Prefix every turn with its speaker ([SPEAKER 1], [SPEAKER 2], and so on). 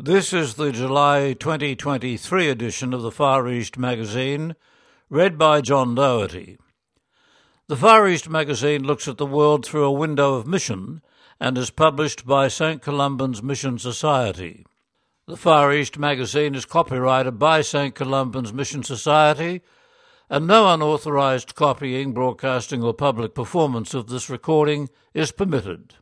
[SPEAKER 1] This is the July 2023 edition of the Far East magazine, read by John Doherty. The Far East magazine looks at the world through a window of mission and is published by St. Columban's Mission Society. The Far East magazine is copyrighted by St. Columban's Mission Society, and no unauthorized copying, broadcasting, or public performance of this recording is permitted.